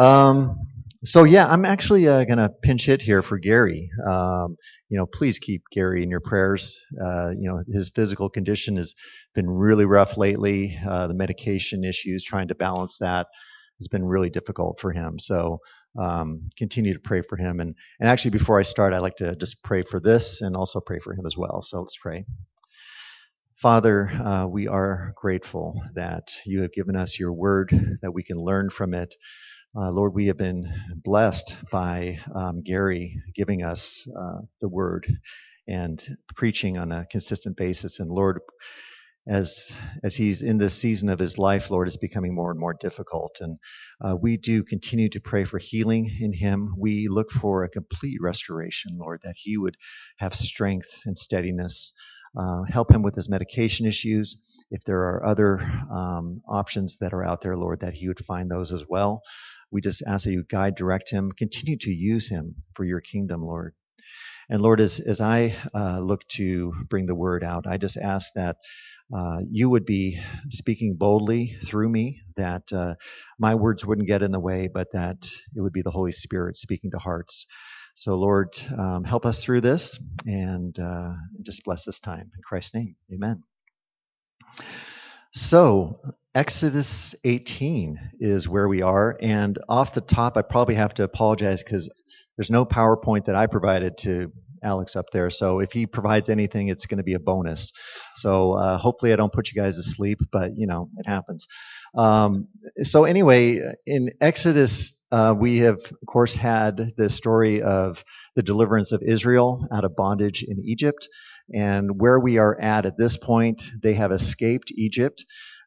Um, so yeah, I'm actually uh, going to pinch hit here for Gary. Um, you know, please keep Gary in your prayers. Uh, you know, his physical condition has been really rough lately. Uh, the medication issues, trying to balance that, has been really difficult for him. So um, continue to pray for him. And and actually, before I start, I'd like to just pray for this and also pray for him as well. So let's pray. Father, uh, we are grateful that you have given us your word, that we can learn from it. Uh, Lord, we have been blessed by um, Gary giving us uh, the word and preaching on a consistent basis. And Lord, as as he's in this season of his life, Lord, it's becoming more and more difficult. And uh, we do continue to pray for healing in him. We look for a complete restoration, Lord, that he would have strength and steadiness. Uh, help him with his medication issues. If there are other um, options that are out there, Lord, that he would find those as well. We just ask that you guide, direct him, continue to use him for your kingdom, Lord. And Lord, as, as I uh, look to bring the word out, I just ask that uh, you would be speaking boldly through me, that uh, my words wouldn't get in the way, but that it would be the Holy Spirit speaking to hearts. So, Lord, um, help us through this and uh, just bless this time. In Christ's name, amen. So, Exodus 18 is where we are. And off the top, I probably have to apologize because there's no PowerPoint that I provided to Alex up there. So if he provides anything, it's going to be a bonus. So uh, hopefully I don't put you guys to sleep, but you know, it happens. Um, so anyway, in Exodus, uh, we have, of course, had the story of the deliverance of Israel out of bondage in Egypt. And where we are at at this point, they have escaped Egypt.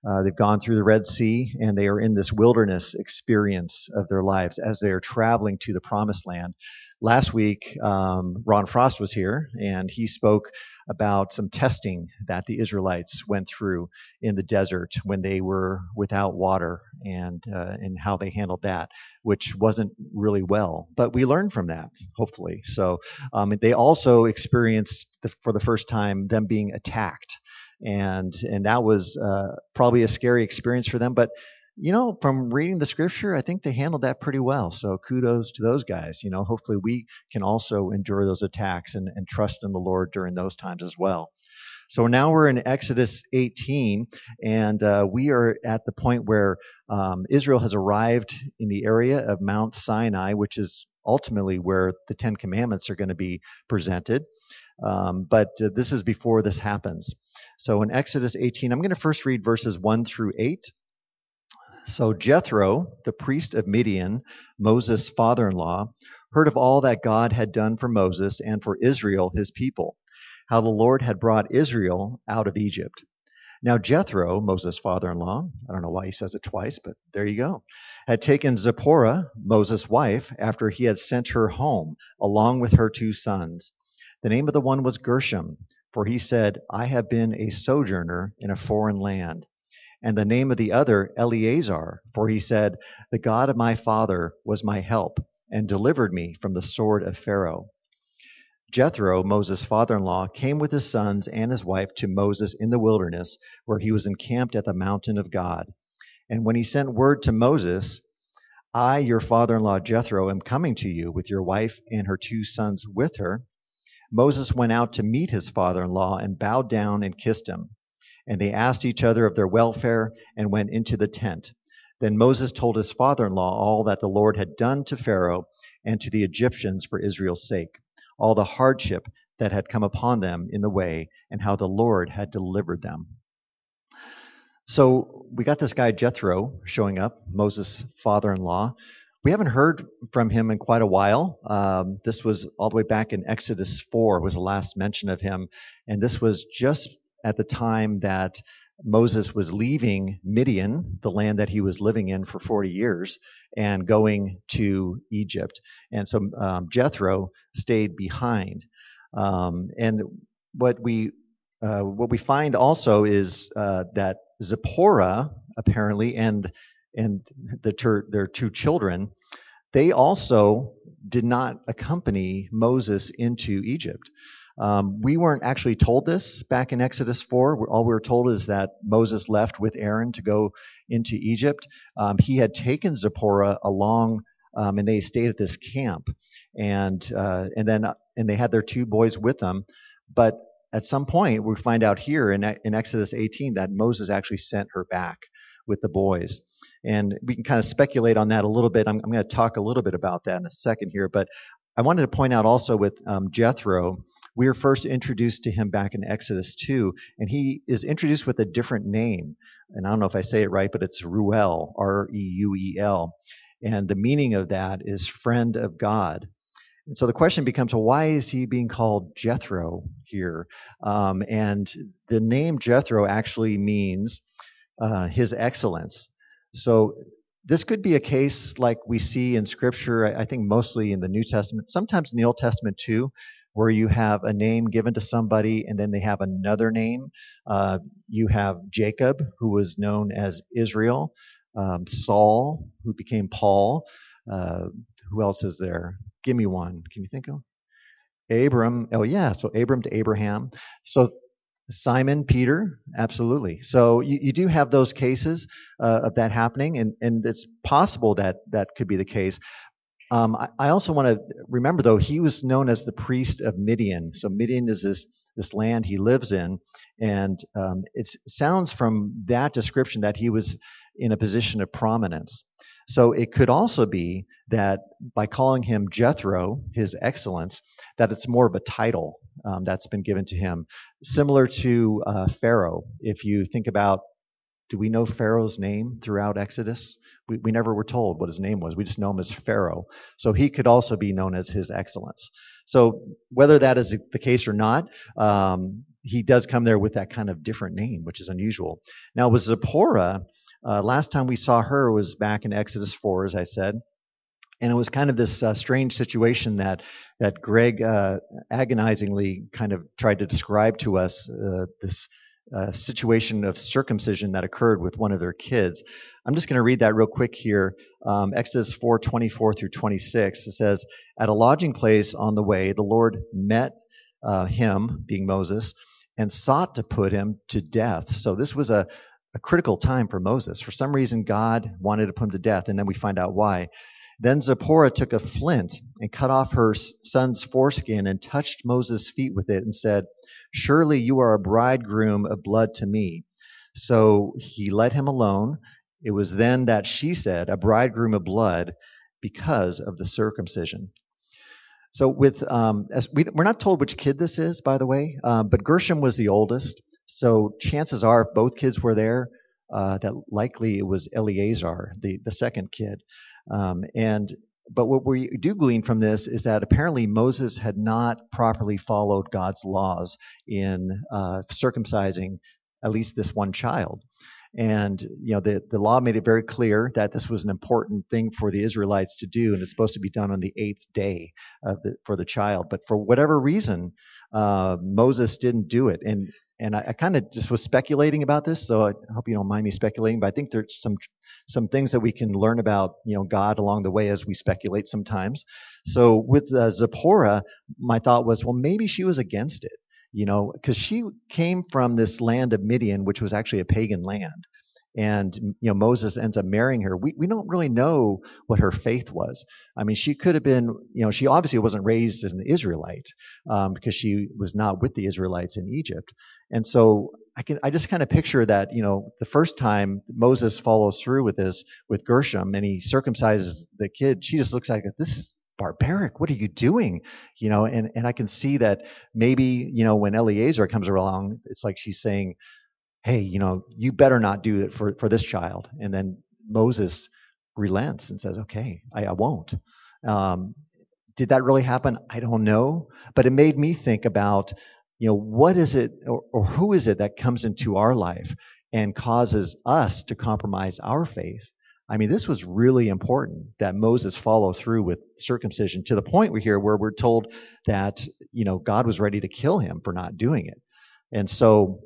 Uh, they've gone through the Red Sea and they are in this wilderness experience of their lives as they are traveling to the promised land. Last week, um, Ron Frost was here and he spoke about some testing that the Israelites went through in the desert when they were without water and, uh, and how they handled that, which wasn't really well. But we learned from that, hopefully. So um, they also experienced the, for the first time them being attacked and and that was uh, probably a scary experience for them. But you know, from reading the scripture, I think they handled that pretty well. So kudos to those guys. You know, hopefully we can also endure those attacks and, and trust in the Lord during those times as well. So now we're in Exodus 18, and uh, we are at the point where um, Israel has arrived in the area of Mount Sinai, which is ultimately where the Ten Commandments are going to be presented. Um, but uh, this is before this happens. So in Exodus 18, I'm going to first read verses 1 through 8. So Jethro, the priest of Midian, Moses' father in law, heard of all that God had done for Moses and for Israel, his people, how the Lord had brought Israel out of Egypt. Now Jethro, Moses' father in law, I don't know why he says it twice, but there you go, had taken Zipporah, Moses' wife, after he had sent her home, along with her two sons. The name of the one was Gershom for he said, I have been a sojourner in a foreign land. And the name of the other, Eleazar, for he said, The God of my father was my help, and delivered me from the sword of Pharaoh. Jethro, Moses' father in law, came with his sons and his wife to Moses in the wilderness, where he was encamped at the mountain of God. And when he sent word to Moses, I, your father in law Jethro, am coming to you with your wife and her two sons with her, Moses went out to meet his father in law and bowed down and kissed him. And they asked each other of their welfare and went into the tent. Then Moses told his father in law all that the Lord had done to Pharaoh and to the Egyptians for Israel's sake, all the hardship that had come upon them in the way, and how the Lord had delivered them. So we got this guy Jethro showing up, Moses' father in law, we haven't heard from him in quite a while. Um, this was all the way back in Exodus 4 was the last mention of him. And this was just at the time that Moses was leaving Midian, the land that he was living in for 40 years, and going to Egypt. And so um, Jethro stayed behind. Um, and what we uh, what we find also is uh, that Zipporah apparently and and the ter- their two children, they also did not accompany Moses into Egypt. Um, we weren't actually told this back in Exodus 4. All we were told is that Moses left with Aaron to go into Egypt. Um, he had taken Zipporah along, um, and they stayed at this camp, and uh, and then and they had their two boys with them. But at some point, we find out here in, in Exodus 18 that Moses actually sent her back with the boys. And we can kind of speculate on that a little bit. I'm, I'm going to talk a little bit about that in a second here. But I wanted to point out also with um, Jethro, we were first introduced to him back in Exodus 2, and he is introduced with a different name. And I don't know if I say it right, but it's Reuel, R E U E L. And the meaning of that is friend of God. And so the question becomes, well, why is he being called Jethro here? Um, and the name Jethro actually means uh, his excellence. So this could be a case like we see in Scripture, I think mostly in the New Testament, sometimes in the Old Testament too, where you have a name given to somebody and then they have another name. Uh, you have Jacob, who was known as Israel, um, Saul, who became Paul. Uh, who else is there? Give me one. Can you think of? Abram. Oh, yeah. So Abram to Abraham. So Simon, Peter, absolutely. So you, you do have those cases uh, of that happening, and, and it's possible that that could be the case. Um, I, I, also want to remember, though, he was known as the priest of Midian. So Midian is this this land he lives in, and um, it sounds from that description that he was in a position of prominence. So it could also be that by calling him Jethro, his excellence, that it's more of a title um, that's been given to him, similar to uh, Pharaoh. If you think about, do we know Pharaoh's name throughout Exodus? We, we never were told what his name was. We just know him as Pharaoh. So he could also be known as his excellence. So whether that is the case or not, um, he does come there with that kind of different name, which is unusual. Now with Zipporah, uh, last time we saw her was back in Exodus 4, as I said. And it was kind of this uh, strange situation that that Greg uh, agonizingly kind of tried to describe to us. Uh, this uh, situation of circumcision that occurred with one of their kids. I'm just going to read that real quick here. Um, Exodus 4:24 through 26. It says, "At a lodging place on the way, the Lord met uh, him, being Moses, and sought to put him to death." So this was a a critical time for Moses. For some reason, God wanted to put him to death, and then we find out why. Then Zipporah took a flint and cut off her son's foreskin and touched Moses' feet with it and said, Surely you are a bridegroom of blood to me. So he let him alone. It was then that she said, A bridegroom of blood because of the circumcision. So with um, as we, are not told which kid this is, by the way, uh, but Gershom was the oldest. So chances are, if both kids were there, uh, that likely it was Eleazar, the, the second kid. Um, and but what we do glean from this is that apparently Moses had not properly followed God's laws in uh, circumcising at least this one child. And you know the, the law made it very clear that this was an important thing for the Israelites to do, and it's supposed to be done on the eighth day the, for the child. But for whatever reason, uh, Moses didn't do it, and and I, I kind of just was speculating about this, so I hope you don't mind me speculating. But I think there's some some things that we can learn about, you know, God along the way as we speculate sometimes. So with uh, Zipporah, my thought was, well, maybe she was against it, you know, because she came from this land of Midian, which was actually a pagan land and you know Moses ends up marrying her. We we don't really know what her faith was. I mean, she could have been, you know, she obviously wasn't raised as an Israelite um, because she was not with the Israelites in Egypt. And so I can I just kind of picture that, you know, the first time Moses follows through with this with Gershom and he circumcises the kid, she just looks like this is barbaric. What are you doing? You know, and, and I can see that maybe, you know, when Eleazar comes along, it's like she's saying, hey, you know, you better not do it for, for this child. And then Moses relents and says, okay, I, I won't. Um, did that really happen? I don't know. But it made me think about, you know, what is it or, or who is it that comes into our life and causes us to compromise our faith? I mean, this was really important that Moses follow through with circumcision to the point we hear where we're told that, you know, God was ready to kill him for not doing it. And so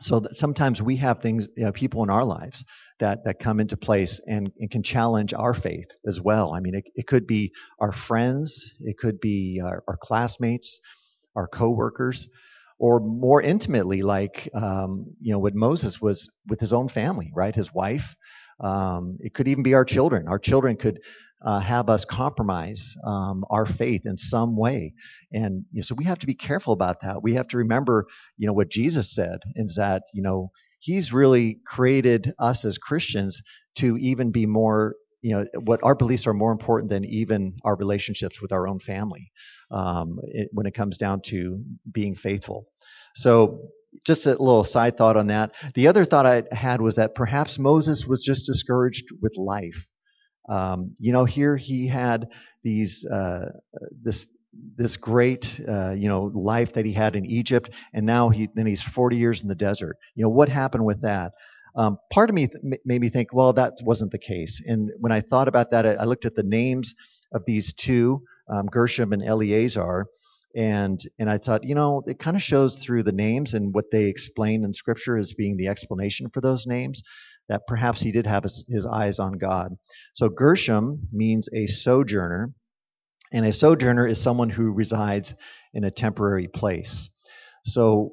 so that sometimes we have things, you know, people in our lives that, that come into place and, and can challenge our faith as well. I mean, it, it could be our friends, it could be our, our classmates, our coworkers, or more intimately, like um, you know, what Moses was with his own family, right? His wife. Um, it could even be our children. Our children could uh, have us compromise um, our faith in some way, and you know, so we have to be careful about that. We have to remember, you know, what Jesus said is that you know He's really created us as Christians to even be more you know what our beliefs are more important than even our relationships with our own family um, it, when it comes down to being faithful. So just a little side thought on that. The other thought i had was that perhaps moses was just discouraged with life um, you know here he had these uh, this this great uh, you know life that he had in egypt and now he then he's 40 years in the desert. You know what happened with that? Um, part of me th- made me think, well, that wasn't the case. And when I thought about that, I, I looked at the names of these two, um, Gershom and Eleazar, and and I thought, you know, it kind of shows through the names and what they explain in Scripture as being the explanation for those names that perhaps he did have his, his eyes on God. So Gershom means a sojourner, and a sojourner is someone who resides in a temporary place. So,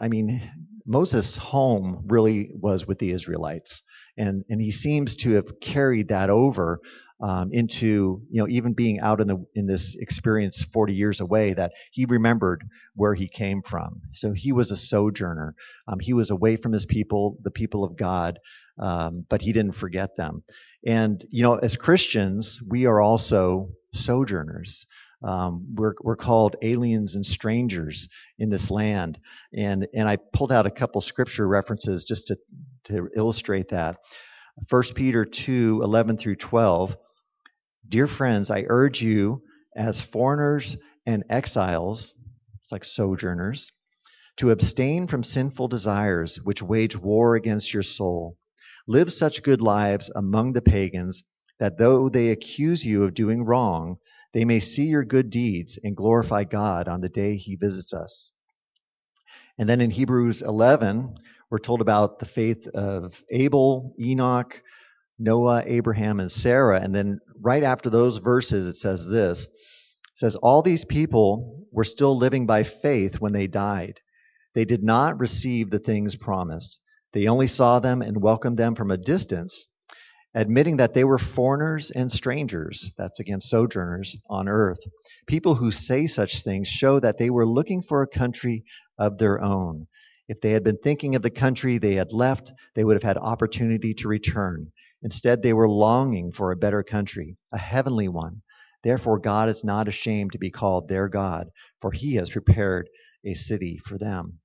I mean, Moses' home really was with the Israelites, and and he seems to have carried that over um, into you know even being out in the in this experience 40 years away that he remembered where he came from. So he was a sojourner. Um, he was away from his people, the people of God, um, but he didn't forget them. And you know, as Christians, we are also sojourners. Um, we're, we're called aliens and strangers in this land. And, and I pulled out a couple scripture references just to, to illustrate that. 1 Peter 2 11 through 12. Dear friends, I urge you as foreigners and exiles, it's like sojourners, to abstain from sinful desires which wage war against your soul. Live such good lives among the pagans that though they accuse you of doing wrong, they may see your good deeds and glorify God on the day he visits us. And then in Hebrews 11, we're told about the faith of Abel, Enoch, Noah, Abraham, and Sarah. And then right after those verses, it says this. It says, All these people were still living by faith when they died. They did not receive the things promised. They only saw them and welcomed them from a distance admitting that they were foreigners and strangers, that's again sojourners on earth. People who say such things show that they were looking for a country of their own. If they had been thinking of the country they had left, they would have had opportunity to return. Instead, they were longing for a better country, a heavenly one. Therefore, God is not ashamed to be called their God, for he has prepared a city for them.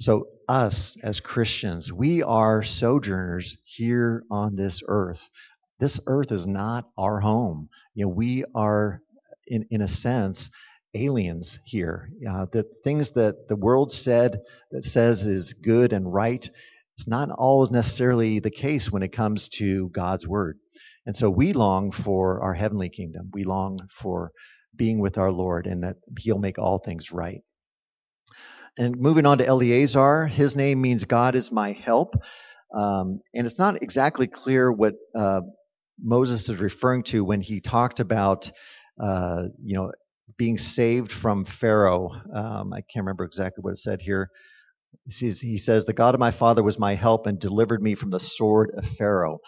So, us as Christians, we are sojourners here on this earth. This earth is not our home. You know, we are, in, in a sense, aliens here. Uh, the things that the world said that says is good and right, it's not always necessarily the case when it comes to God's word. And so we long for our heavenly kingdom. We long for being with our Lord and that He'll make all things right. And moving on to Eleazar, his name means God is my help. Um, and it's not exactly clear what uh, Moses is referring to when he talked about, uh, you know, being saved from Pharaoh. Um, I can't remember exactly what it said here. He says, "The God of my father was my help and delivered me from the sword of Pharaoh."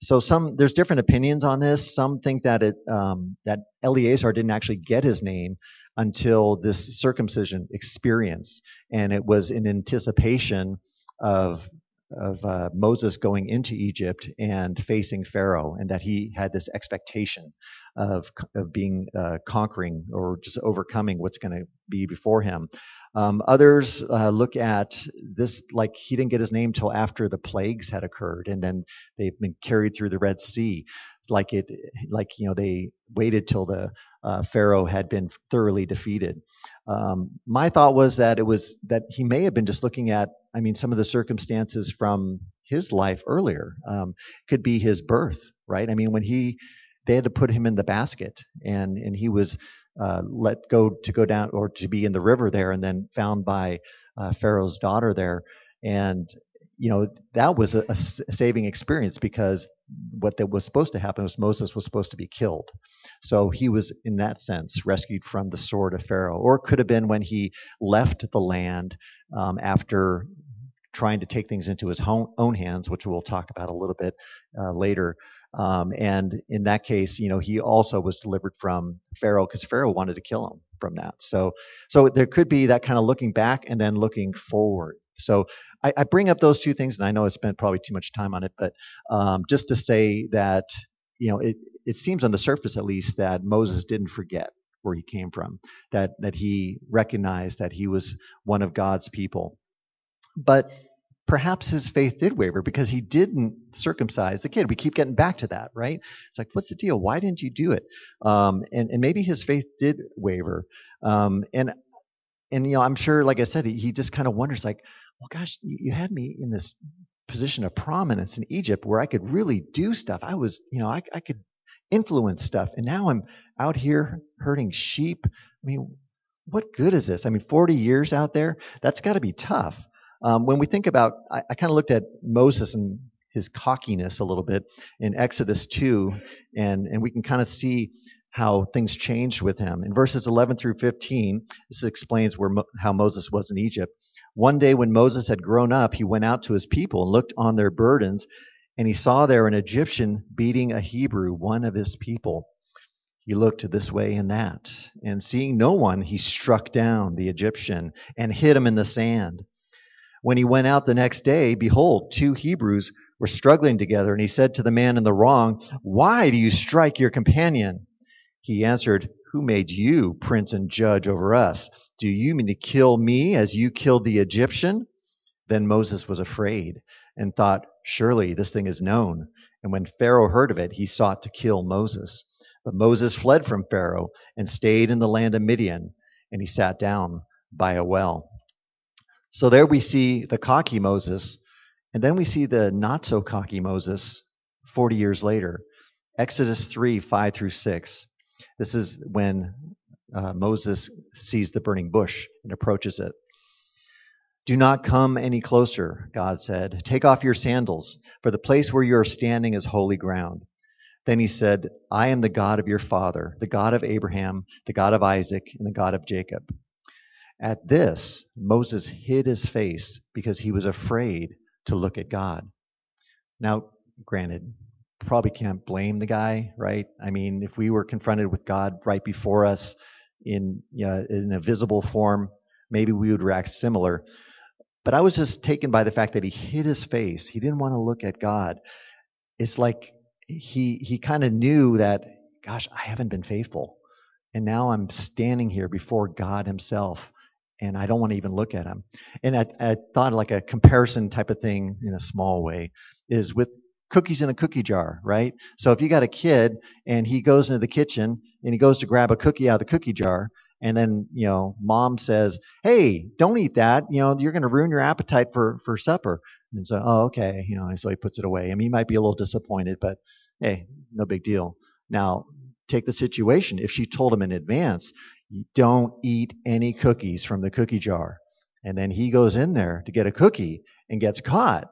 So some there's different opinions on this. Some think that it um, that Eleazar didn't actually get his name until this circumcision experience, and it was in anticipation of of uh, Moses going into Egypt and facing Pharaoh, and that he had this expectation of of being uh, conquering or just overcoming what's going to be before him. Um, others uh, look at this like he didn't get his name till after the plagues had occurred, and then they've been carried through the Red Sea like it like you know they waited till the uh, pharaoh had been thoroughly defeated. Um, my thought was that it was that he may have been just looking at i mean some of the circumstances from his life earlier um, could be his birth right? I mean when he they had to put him in the basket and and he was uh, let go to go down or to be in the river there and then found by uh, pharaoh's daughter there. And you know, that was a, a saving experience because what that was supposed to happen was Moses was supposed to be killed. So he was, in that sense, rescued from the sword of Pharaoh. Or it could have been when he left the land um, after trying to take things into his own hands, which we'll talk about a little bit uh, later. Um, and in that case, you know, he also was delivered from Pharaoh because Pharaoh wanted to kill him from that. So, so there could be that kind of looking back and then looking forward. So I, I bring up those two things, and I know I spent probably too much time on it, but um, just to say that you know it, it seems on the surface at least that Moses didn't forget where he came from, that that he recognized that he was one of God's people, but perhaps his faith did waver because he didn't circumcise the kid. We keep getting back to that, right? It's like, what's the deal? Why didn't you do it? Um, and, and maybe his faith did waver. Um, and and you know, I'm sure, like I said, he, he just kind of wonders, like, well, gosh, you, you had me in this position of prominence in Egypt where I could really do stuff. I was, you know, I, I could influence stuff. And now I'm out here herding sheep. I mean, what good is this? I mean, 40 years out there, that's got to be tough. Um, when we think about, I, I kind of looked at Moses and his cockiness a little bit in Exodus 2, and, and we can kind of see how things changed with him. In verses 11 through 15, this explains where, how Moses was in Egypt. One day when Moses had grown up, he went out to his people and looked on their burdens, and he saw there an Egyptian beating a Hebrew, one of his people. He looked this way and that, and seeing no one, he struck down the Egyptian and hid him in the sand. When he went out the next day, behold, two Hebrews were struggling together, and he said to the man in the wrong, Why do you strike your companion? He answered, Who made you prince and judge over us? Do you mean to kill me as you killed the Egyptian? Then Moses was afraid and thought, Surely this thing is known. And when Pharaoh heard of it, he sought to kill Moses. But Moses fled from Pharaoh and stayed in the land of Midian, and he sat down by a well. So there we see the cocky Moses, and then we see the not so cocky Moses 40 years later. Exodus 3 5 through 6. This is when uh, Moses sees the burning bush and approaches it. Do not come any closer, God said. Take off your sandals, for the place where you are standing is holy ground. Then he said, I am the God of your father, the God of Abraham, the God of Isaac, and the God of Jacob. At this, Moses hid his face because he was afraid to look at God. Now, granted, probably can't blame the guy, right? I mean, if we were confronted with God right before us in, you know, in a visible form, maybe we would react similar. But I was just taken by the fact that he hid his face. He didn't want to look at God. It's like he he kind of knew that, gosh, I haven't been faithful. And now I'm standing here before God himself and I don't want to even look at them. And I, I thought like a comparison type of thing in a small way is with cookies in a cookie jar, right? So if you got a kid and he goes into the kitchen and he goes to grab a cookie out of the cookie jar, and then you know mom says, "Hey, don't eat that. You know you're going to ruin your appetite for for supper." And so, oh, okay, you know, so he puts it away. I mean, he might be a little disappointed, but hey, no big deal. Now, take the situation. If she told him in advance, don't eat any cookies from the cookie jar, and then he goes in there to get a cookie and gets caught,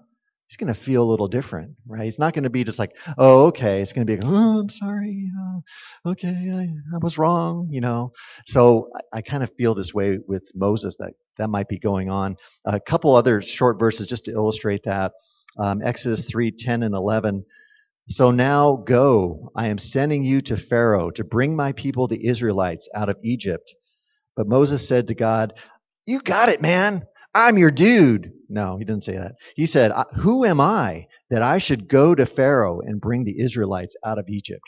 he's going to feel a little different, right? He's not going to be just like, oh, okay. It's going to be, like, oh, I'm sorry. Uh, okay, I, I, was wrong, you know. So I, I, kind of feel this way with Moses that that might be going on. A couple other short verses just to illustrate that. Um, Exodus 3, 10 and 11. So now go. I am sending you to Pharaoh to bring my people, the Israelites, out of Egypt. But Moses said to God, You got it, man. I'm your dude. No, he didn't say that. He said, Who am I that I should go to Pharaoh and bring the Israelites out of Egypt?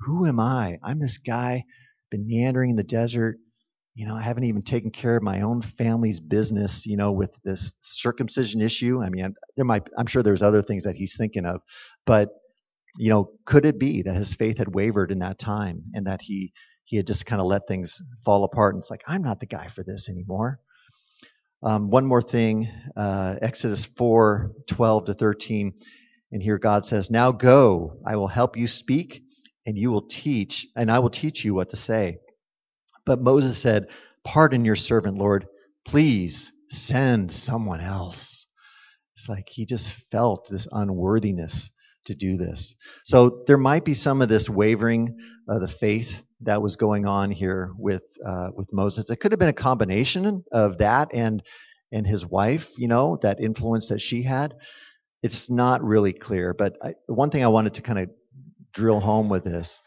Who am I? I'm this guy, been meandering in the desert. You know, I haven't even taken care of my own family's business, you know, with this circumcision issue. I mean, there might, I'm sure there's other things that he's thinking of, but, you know, could it be that his faith had wavered in that time and that he, he had just kind of let things fall apart? And it's like, I'm not the guy for this anymore. Um, one more thing, uh, Exodus 4 12 to 13. And here God says, Now go, I will help you speak, and you will teach, and I will teach you what to say. But Moses said, Pardon your servant, Lord. Please send someone else. It's like he just felt this unworthiness to do this. So there might be some of this wavering of the faith that was going on here with uh, with Moses. It could have been a combination of that and and his wife, you know, that influence that she had. It's not really clear, but I, one thing I wanted to kind of drill home with this: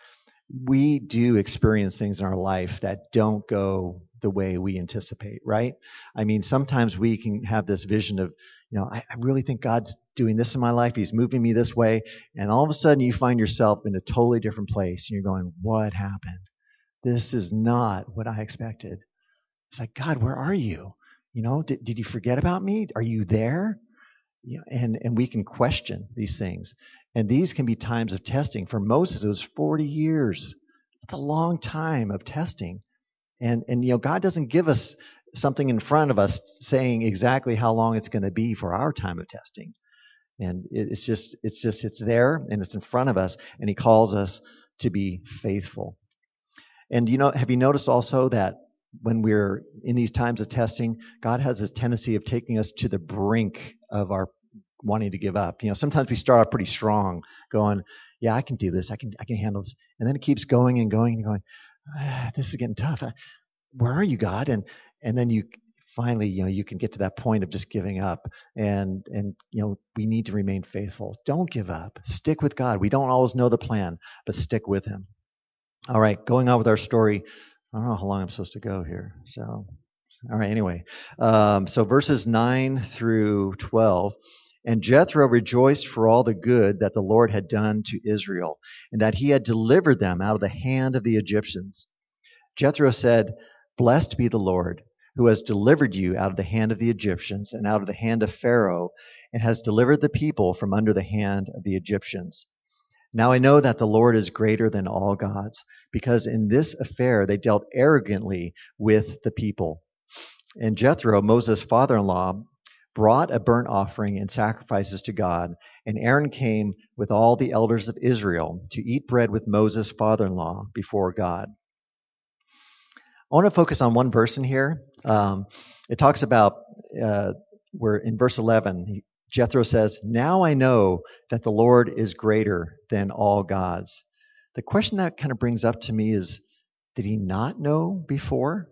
we do experience things in our life that don't go the way we anticipate, right? I mean, sometimes we can have this vision of, you know, I, I, really think God's doing this in my life. He's moving me this way. And all of a sudden you find yourself in a totally different place. And you're going, what happened? This is not what I expected. It's like, God, where are you? You know, did, did you forget about me? Are you there? You know, and, and we can question these things. And these can be times of testing. For Moses, it was 40 years. That's a long time of testing. And, and, you know, God doesn't give us something in front of us saying exactly how long it's going to be for our time of testing. And it's just, it's just, it's there and it's in front of us and he calls us to be faithful. And you know, have you noticed also that when we're in these times of testing, God has this tendency of taking us to the brink of our wanting to give up. You know, sometimes we start off pretty strong, going, "Yeah, I can do this. I can, I can handle this," and then it keeps going and going and going ah, this is getting tough. Where are you, God? And and then you finally, you know, you can get to that point of just giving up. And and you know, we need to remain faithful. Don't give up. Stick with God. We don't always know the plan, but stick with Him. All right, going on with our story. I don't know how long I'm supposed to go here. So, all right. Anyway, um, so verses nine through twelve. And Jethro rejoiced for all the good that the Lord had done to Israel, and that he had delivered them out of the hand of the Egyptians. Jethro said, Blessed be the Lord, who has delivered you out of the hand of the Egyptians and out of the hand of Pharaoh, and has delivered the people from under the hand of the Egyptians. Now I know that the Lord is greater than all gods, because in this affair they dealt arrogantly with the people. And Jethro, Moses' father in law, brought a burnt offering and sacrifices to God, and Aaron came with all the elders of Israel to eat bread with Moses' father in law before God. I want to focus on one person here. Um, it talks about uh, where in verse 11, Jethro says, Now I know that the Lord is greater than all gods. The question that kind of brings up to me is, did he not know before?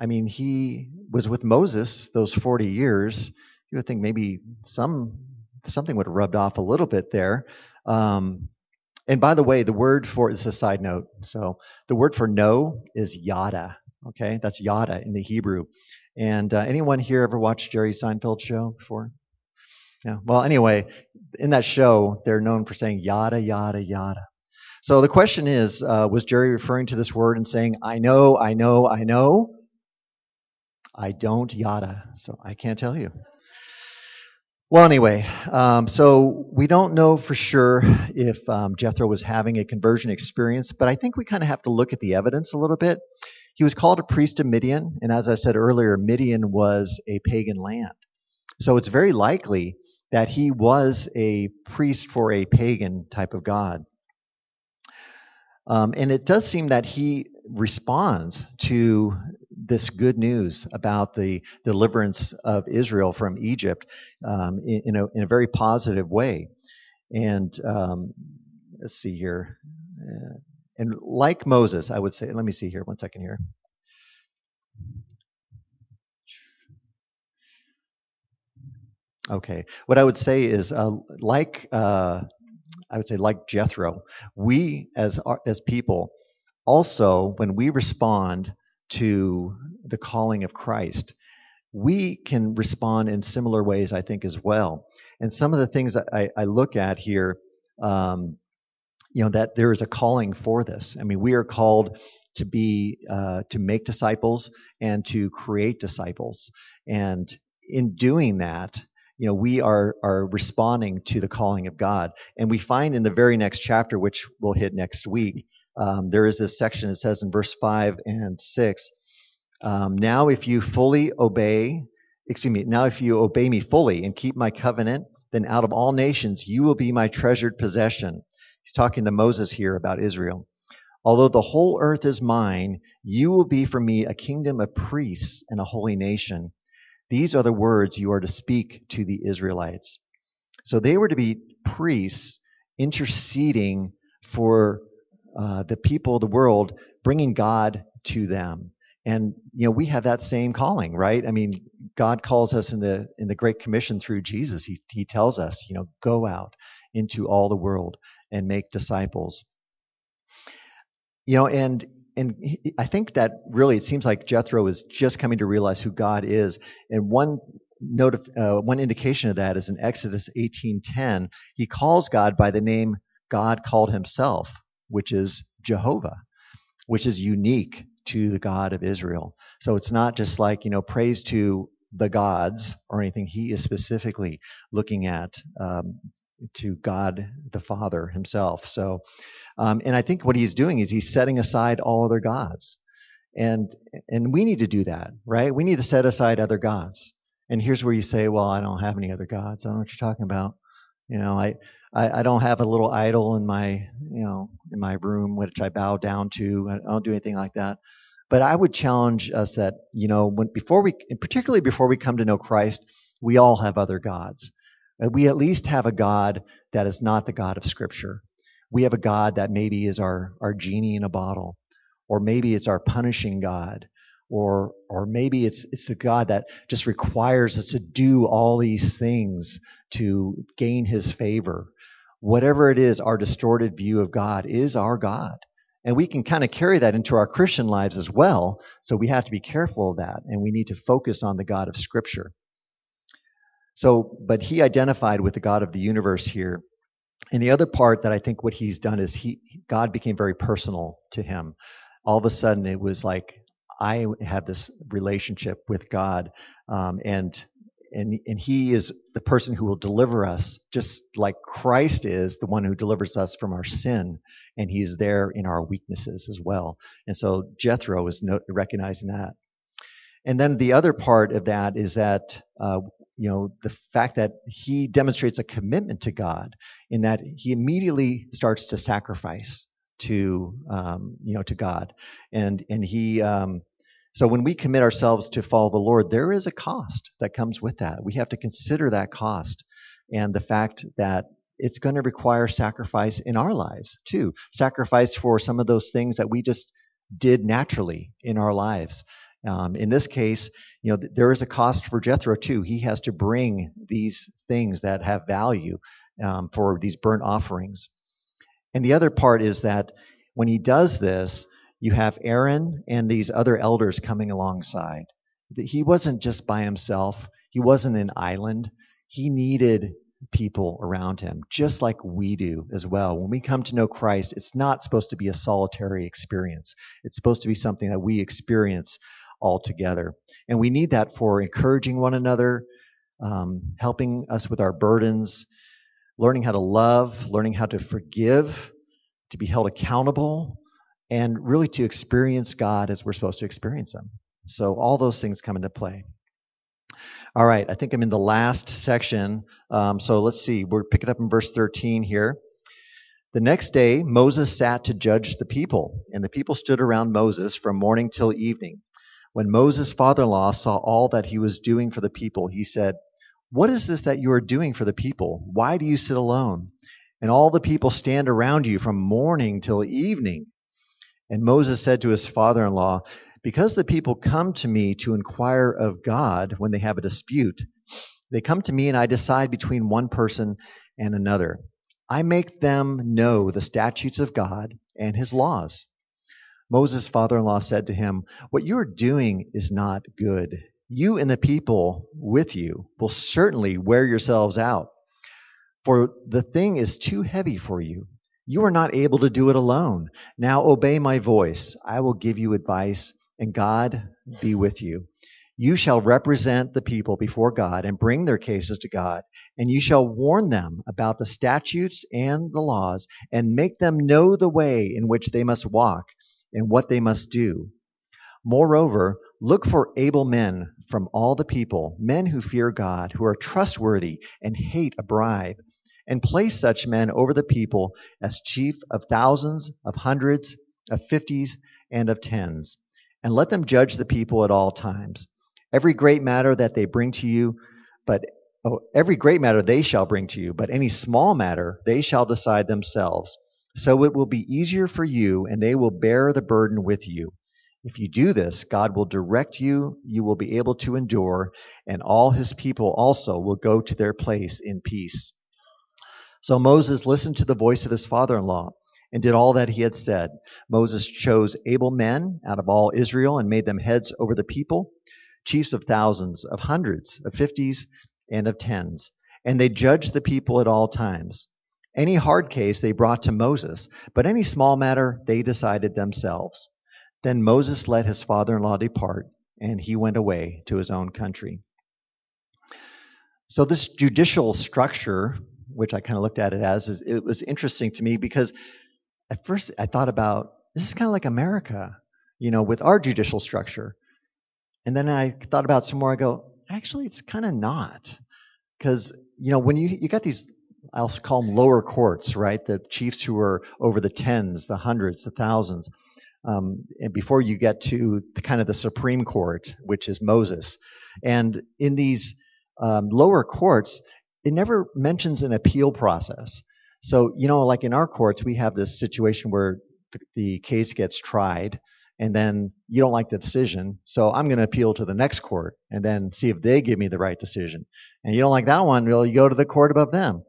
I mean, he was with Moses those 40 years. You would think maybe some something would have rubbed off a little bit there. Um, and by the way, the word for it's a side note. So the word for know is yada. Okay, that's yada in the Hebrew. And uh, anyone here ever watched Jerry Seinfeld show before? Yeah. Well, anyway, in that show, they're known for saying yada yada yada. So the question is, uh, was Jerry referring to this word and saying, "I know, I know, I know," I don't yada, so I can't tell you. Well, anyway, um, so we don't know for sure if um, Jethro was having a conversion experience, but I think we kind of have to look at the evidence a little bit. He was called a priest of Midian, and as I said earlier, Midian was a pagan land. So it's very likely that he was a priest for a pagan type of god. Um, and it does seem that he responds to this good news about the deliverance of Israel from Egypt um, in, in, a, in, a, very positive way. And um, let's see here. Uh, and like Moses, I would say, let me see here, one second here. Okay. What I would say is, uh, like, uh, I would say, like Jethro, we as as people, also when we respond to the calling of Christ, we can respond in similar ways, I think, as well. And some of the things I, I look at here, um, you know, that there is a calling for this. I mean, we are called to be uh, to make disciples and to create disciples, and in doing that, you know, we are are responding to the calling of God. And we find in the very next chapter, which we'll hit next week, um, there is this section, it says in verse 5 and 6, um, now if you fully obey, excuse me, now if you obey me fully and keep my covenant, then out of all nations you will be my treasured possession. He's talking to Moses here about Israel. Although the whole earth is mine, you will be for me a kingdom of priests and a holy nation. These are the words you are to speak to the Israelites. So they were to be priests interceding for uh, the people the world, bringing God to them. And you know we have that same calling, right? I mean, God calls us in the in the Great Commission through Jesus. He He tells us, you know, go out into all the world and make disciples. You know, and and I think that really it seems like Jethro is just coming to realize who God is. And one note of, uh, one indication of that is in Exodus 18:10. He calls God by the name God called Himself, which is Jehovah, which is unique to the God of Israel. So it's not just like you know praise to the gods or anything. He is specifically looking at um, to God the Father Himself. So um, and I think what he's doing is he's setting aside all other gods. And, and we need to do that, right? We need to set aside other gods. And here's where you say, well, I don't have any other gods. I don't know what you're talking about. You know, I, I, I don't have a little idol in my, you know, in my room, which I bow down to. I don't do anything like that. But I would challenge us that, you know, when, before we, particularly before we come to know Christ, we all have other gods. Uh, we at least have a God that is not the God of Scripture we have a God that maybe is our, our genie in a bottle, or maybe it's our punishing God, or or maybe it's it's a God that just requires us to do all these things to gain his favor. Whatever it is, our distorted view of God is our God. And we can kind of carry that into our Christian lives as well. So we have to be careful of that. And we need to focus on the God of Scripture. So, but he identified with the God of the universe here and the other part that I think what he's done is he God became very personal to him. All of a sudden, it was like I have this relationship with God, um, and and and He is the person who will deliver us, just like Christ is the one who delivers us from our sin, and He's there in our weaknesses as well. And so Jethro is no, recognizing that. And then the other part of that is that uh, you know the fact that he demonstrates a commitment to God in that he immediately starts to sacrifice to um, you know to God, and and he um, so when we commit ourselves to follow the Lord, there is a cost that comes with that. We have to consider that cost and the fact that it's going to require sacrifice in our lives too. Sacrifice for some of those things that we just did naturally in our lives. Um, in this case, you know, there is a cost for Jethro too. He has to bring these things that have value um, for these burnt offerings. And the other part is that when he does this, you have Aaron and these other elders coming alongside. He wasn't just by himself. He wasn't an island. He needed people around him, just like we do as well. When we come to know Christ, it's not supposed to be a solitary experience. It's supposed to be something that we experience all together. And we need that for encouraging one another, um, helping us with our burdens, learning how to love, learning how to forgive, to be held accountable, and really to experience God as we're supposed to experience Him. So all those things come into play. All right, I think I'm in the last section. Um, so let's see. We're picking up in verse 13 here. The next day, Moses sat to judge the people, and the people stood around Moses from morning till evening. When Moses' father in law saw all that he was doing for the people, he said, What is this that you are doing for the people? Why do you sit alone? And all the people stand around you from morning till evening. And Moses said to his father in law, Because the people come to me to inquire of God when they have a dispute, they come to me and I decide between one person and another. I make them know the statutes of God and his laws. Moses' father in law said to him, What you are doing is not good. You and the people with you will certainly wear yourselves out, for the thing is too heavy for you. You are not able to do it alone. Now obey my voice. I will give you advice, and God be with you. You shall represent the people before God and bring their cases to God, and you shall warn them about the statutes and the laws, and make them know the way in which they must walk and what they must do. Moreover, look for able men from all the people, men who fear God, who are trustworthy and hate a bribe, and place such men over the people as chief of thousands, of hundreds, of fifties, and of tens, and let them judge the people at all times. Every great matter that they bring to you, but oh, every great matter they shall bring to you, but any small matter they shall decide themselves. So it will be easier for you, and they will bear the burden with you. If you do this, God will direct you, you will be able to endure, and all his people also will go to their place in peace. So Moses listened to the voice of his father in law and did all that he had said. Moses chose able men out of all Israel and made them heads over the people, chiefs of thousands, of hundreds, of fifties, and of tens. And they judged the people at all times. Any hard case they brought to Moses, but any small matter they decided themselves. Then Moses let his father in law depart, and he went away to his own country. So, this judicial structure which I kind of looked at it as, is it was interesting to me because at first I thought about this is kind of like America, you know, with our judicial structure. And then I thought about some more. I go, actually, it's kind of not, because you know when you you got these, I'll call them lower courts, right? The chiefs who are over the tens, the hundreds, the thousands, um, and before you get to the, kind of the Supreme Court, which is Moses, and in these um, lower courts, it never mentions an appeal process. So, you know, like in our courts, we have this situation where the, the case gets tried and then you don't like the decision. So I'm going to appeal to the next court and then see if they give me the right decision. And you don't like that one, well, you go to the court above them.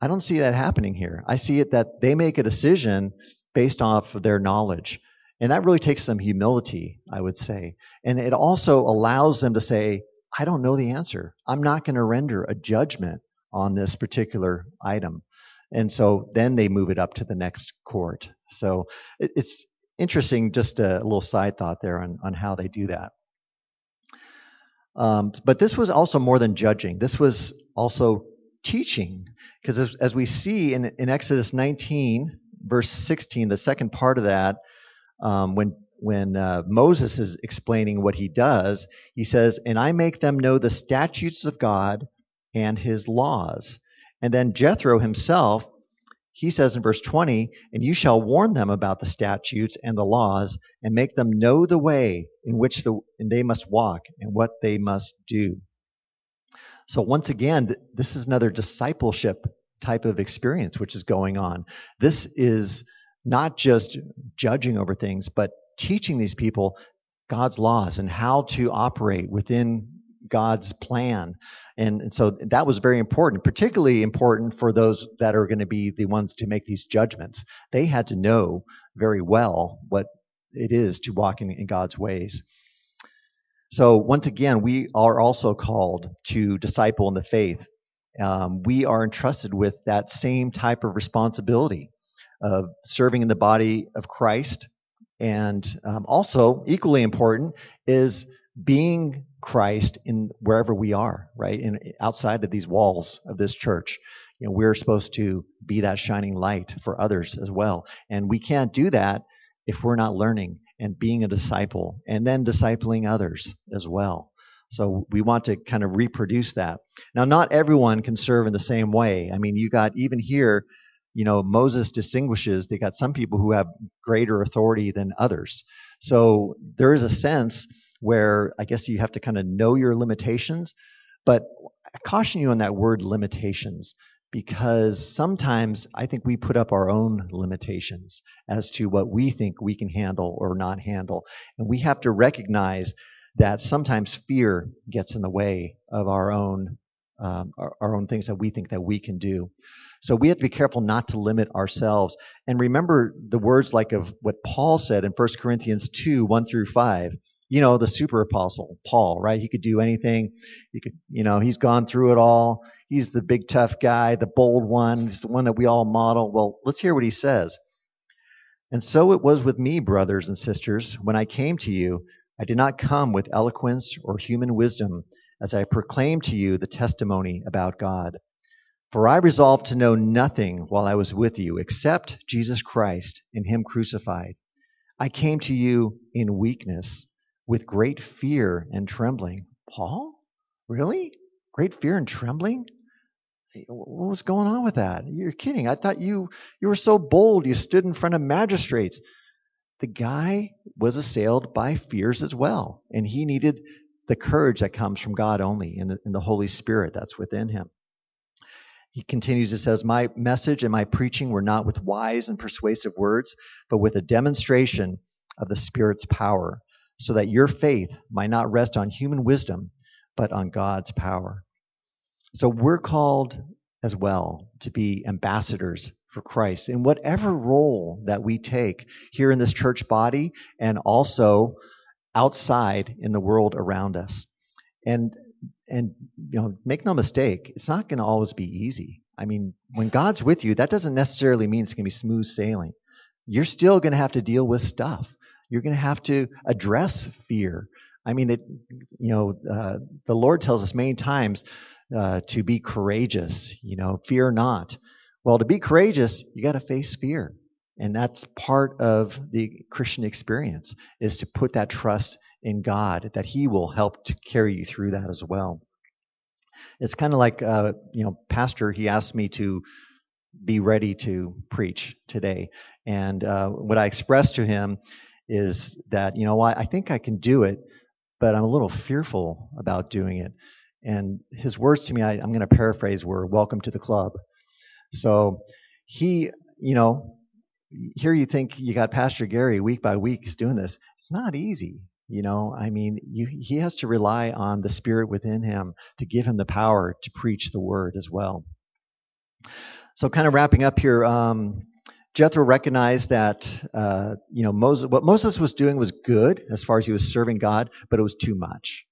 I don't see that happening here. I see it that they make a decision based off of their knowledge. And that really takes some humility, I would say. And it also allows them to say, I don't know the answer. I'm not going to render a judgment on this particular item. And so then they move it up to the next court. So it's interesting, just a little side thought there on, on how they do that. Um, but this was also more than judging. This was also teaching. Because as, as, we see in, in, Exodus 19, verse 16, the second part of that, um, when when uh, Moses is explaining what he does, he says, And I make them know the statutes of God and his laws. And then Jethro himself, he says in verse 20, And you shall warn them about the statutes and the laws, and make them know the way in which the, they must walk and what they must do. So once again, this is another discipleship type of experience which is going on. This is not just judging over things, but teaching these people God's laws and how to operate within God's plan. And, and, so that was very important, particularly important for those that are going to be the ones to make these judgments. They had to know very well what it is to walk in, in God's ways. So once again, we are also called to disciple in the faith. Um, we are entrusted with that same type of responsibility of serving in the body of Christ and um, also, equally important is being Christ in wherever we are, right? In outside of these walls of this church. You know, we're supposed to be that shining light for others as well. And we can't do that if we're not learning and being a disciple and then discipling others as well. So we want to kind of reproduce that. Now, not everyone can serve in the same way. I mean, you got even here, you know, Moses distinguishes, they got some people who have greater authority than others. So there is a sense where I guess you have to kind of know your limitations. But I caution you on that word limitations because sometimes I think we put up our own limitations as to what we think we can handle or not handle. And we have to recognize that sometimes fear gets in the way of our own um, our, our own things that we think that we can do. So we have to be careful not to limit ourselves. And remember the words like of what Paul said in 1 Corinthians 2, 1 through 5. You know, the super apostle, Paul, right? He could do anything. He could, you know, he's gone through it all. He's the big tough guy, the bold one. He's the one that we all model. Well, let's hear what he says. And so it was with me, brothers and sisters, when I came to you. I did not come with eloquence or human wisdom as I proclaimed to you the testimony about God. For I resolved to know nothing while I was with you except Jesus Christ and Him crucified. I came to you in weakness, with great fear and trembling. Paul? Really? Great fear and trembling? What was going on with that? You're kidding. I thought you, you were so bold. You stood in front of magistrates. The guy was assailed by fears as well, and he needed the courage that comes from God only in the, in the Holy Spirit that's within him. He continues, it says, My message and my preaching were not with wise and persuasive words, but with a demonstration of the Spirit's power, so that your faith might not rest on human wisdom, but on God's power. So we're called as well to be ambassadors for Christ in whatever role that we take here in this church body and also outside in the world around us. And and you know, make no mistake, it's not going to always be easy. I mean, when God's with you, that doesn't necessarily mean it's going to be smooth sailing. You're still going to have to deal with stuff. You're going to have to address fear. I mean, it, you know, uh, the Lord tells us many times uh, to be courageous. You know, fear not. Well, to be courageous, you got to face fear. And that's part of the Christian experience is to put that trust in God that He will help to carry you through that as well. It's kind of like, uh, you know, Pastor, he asked me to be ready to preach today. And uh, what I expressed to him is that, you know, I, I think I can do it, but I'm a little fearful about doing it. And his words to me, I, I'm going to paraphrase, were welcome to the club. So he, you know, here you think you got Pastor Gary week by week doing this. It's not easy. You know, I mean, you, he has to rely on the Spirit within him to give him the power to preach the word as well. So, kind of wrapping up here, um, Jethro recognized that uh, you know Moses, what Moses was doing was good as far as he was serving God, but it was too much.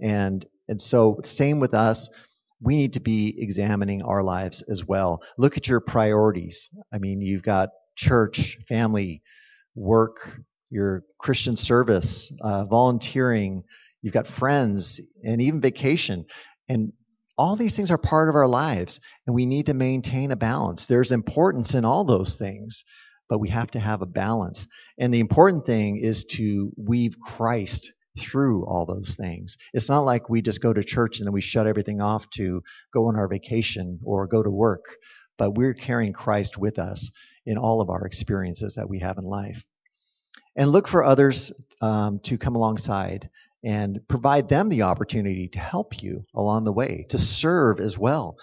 And and so, same with us we need to be examining our lives as well. Look at your priorities. I mean, you've got church, family, work, your Christian service, uh, volunteering, you've got friends, and even vacation. And all these things are part of our lives, and we need to maintain a balance. There's importance in all those things, but we have to have a balance. And the important thing is to weave Christ through all those things. It's not like we just go to church and then we shut everything off to go on our vacation or go to work, but we're carrying Christ with us in all of our experiences that we have in life and look for others um, to come alongside and provide them the opportunity to help you along the way, to serve as well.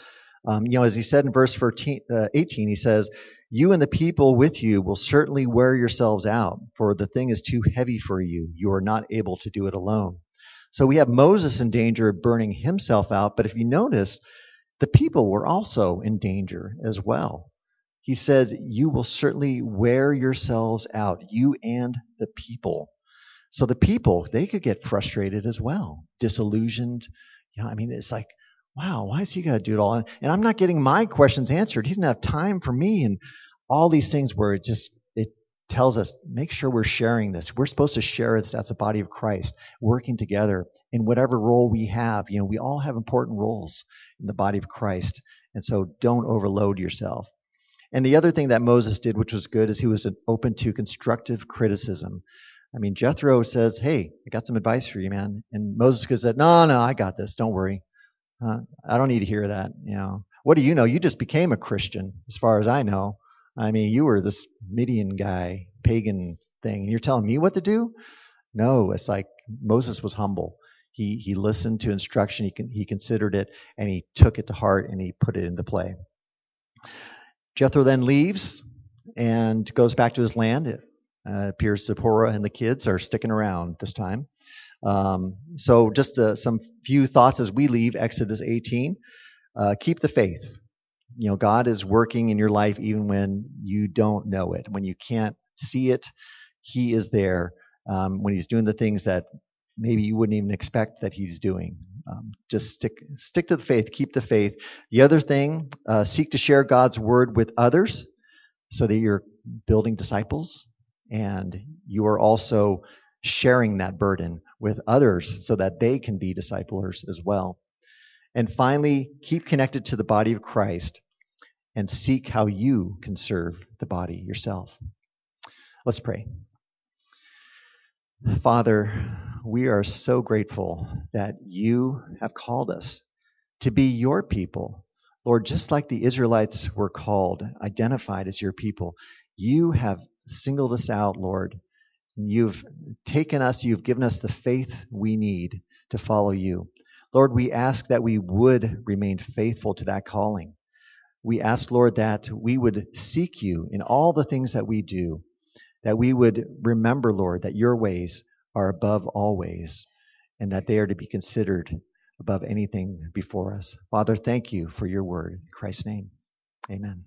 Um, you know, as he said in verse 14, uh, 18, he says, You and the people with you will certainly wear yourselves out, for the thing is too heavy for you. You are not able to do it alone. So we have Moses in danger of burning himself out, but if you notice, the people were also in danger as well he says, You will certainly wear yourselves out, you and the people. So the people, they could get frustrated as well, disillusioned. You know, I mean, it's like, wow, why is he got to do it all? And I'm not getting my questions answered. He doesn't have time for me. And all these things where it just, it tells us, make sure we're sharing this. We're supposed to share this as a body of Christ, working together in whatever role we have. You know, we all have important roles in the body of Christ. And so don't overload yourself. And the other thing that Moses did, which was good, is he was open to constructive criticism. I mean, Jethro says, Hey, I got some advice for you, man. And Moses could said, No, no, I got this. Don't worry. Uh, I don't need to hear that. You know, what do you know? You just became a Christian, as far as I know. I mean, you were this Midian guy, pagan thing, and you're telling me what to do? No, it's like Moses was humble. He he listened to instruction. He he considered it, and he took it to heart, and he put it into play. Jethro then leaves and goes back to his land. It uh, appears Zipporah and the kids are sticking around this time. Um, so, just uh, some few thoughts as we leave Exodus 18. Uh, keep the faith. You know, God is working in your life even when you don't know it, when you can't see it. He is there um, when He's doing the things that maybe you wouldn't even expect that He's doing. Um, just stick stick to the faith, keep the faith. The other thing, uh, seek to share God's word with others, so that you're building disciples, and you are also sharing that burden with others, so that they can be disciplers as well. And finally, keep connected to the body of Christ, and seek how you can serve the body yourself. Let's pray. Father, we are so grateful that you have called us to be your people. Lord, just like the Israelites were called, identified as your people, you have singled us out, Lord. You've taken us, you've given us the faith we need to follow you. Lord, we ask that we would remain faithful to that calling. We ask, Lord, that we would seek you in all the things that we do, that we would remember, Lord, that your ways are above all ways, and that they are to be considered above anything before us. Father, thank you for your word. In Christ's name, amen.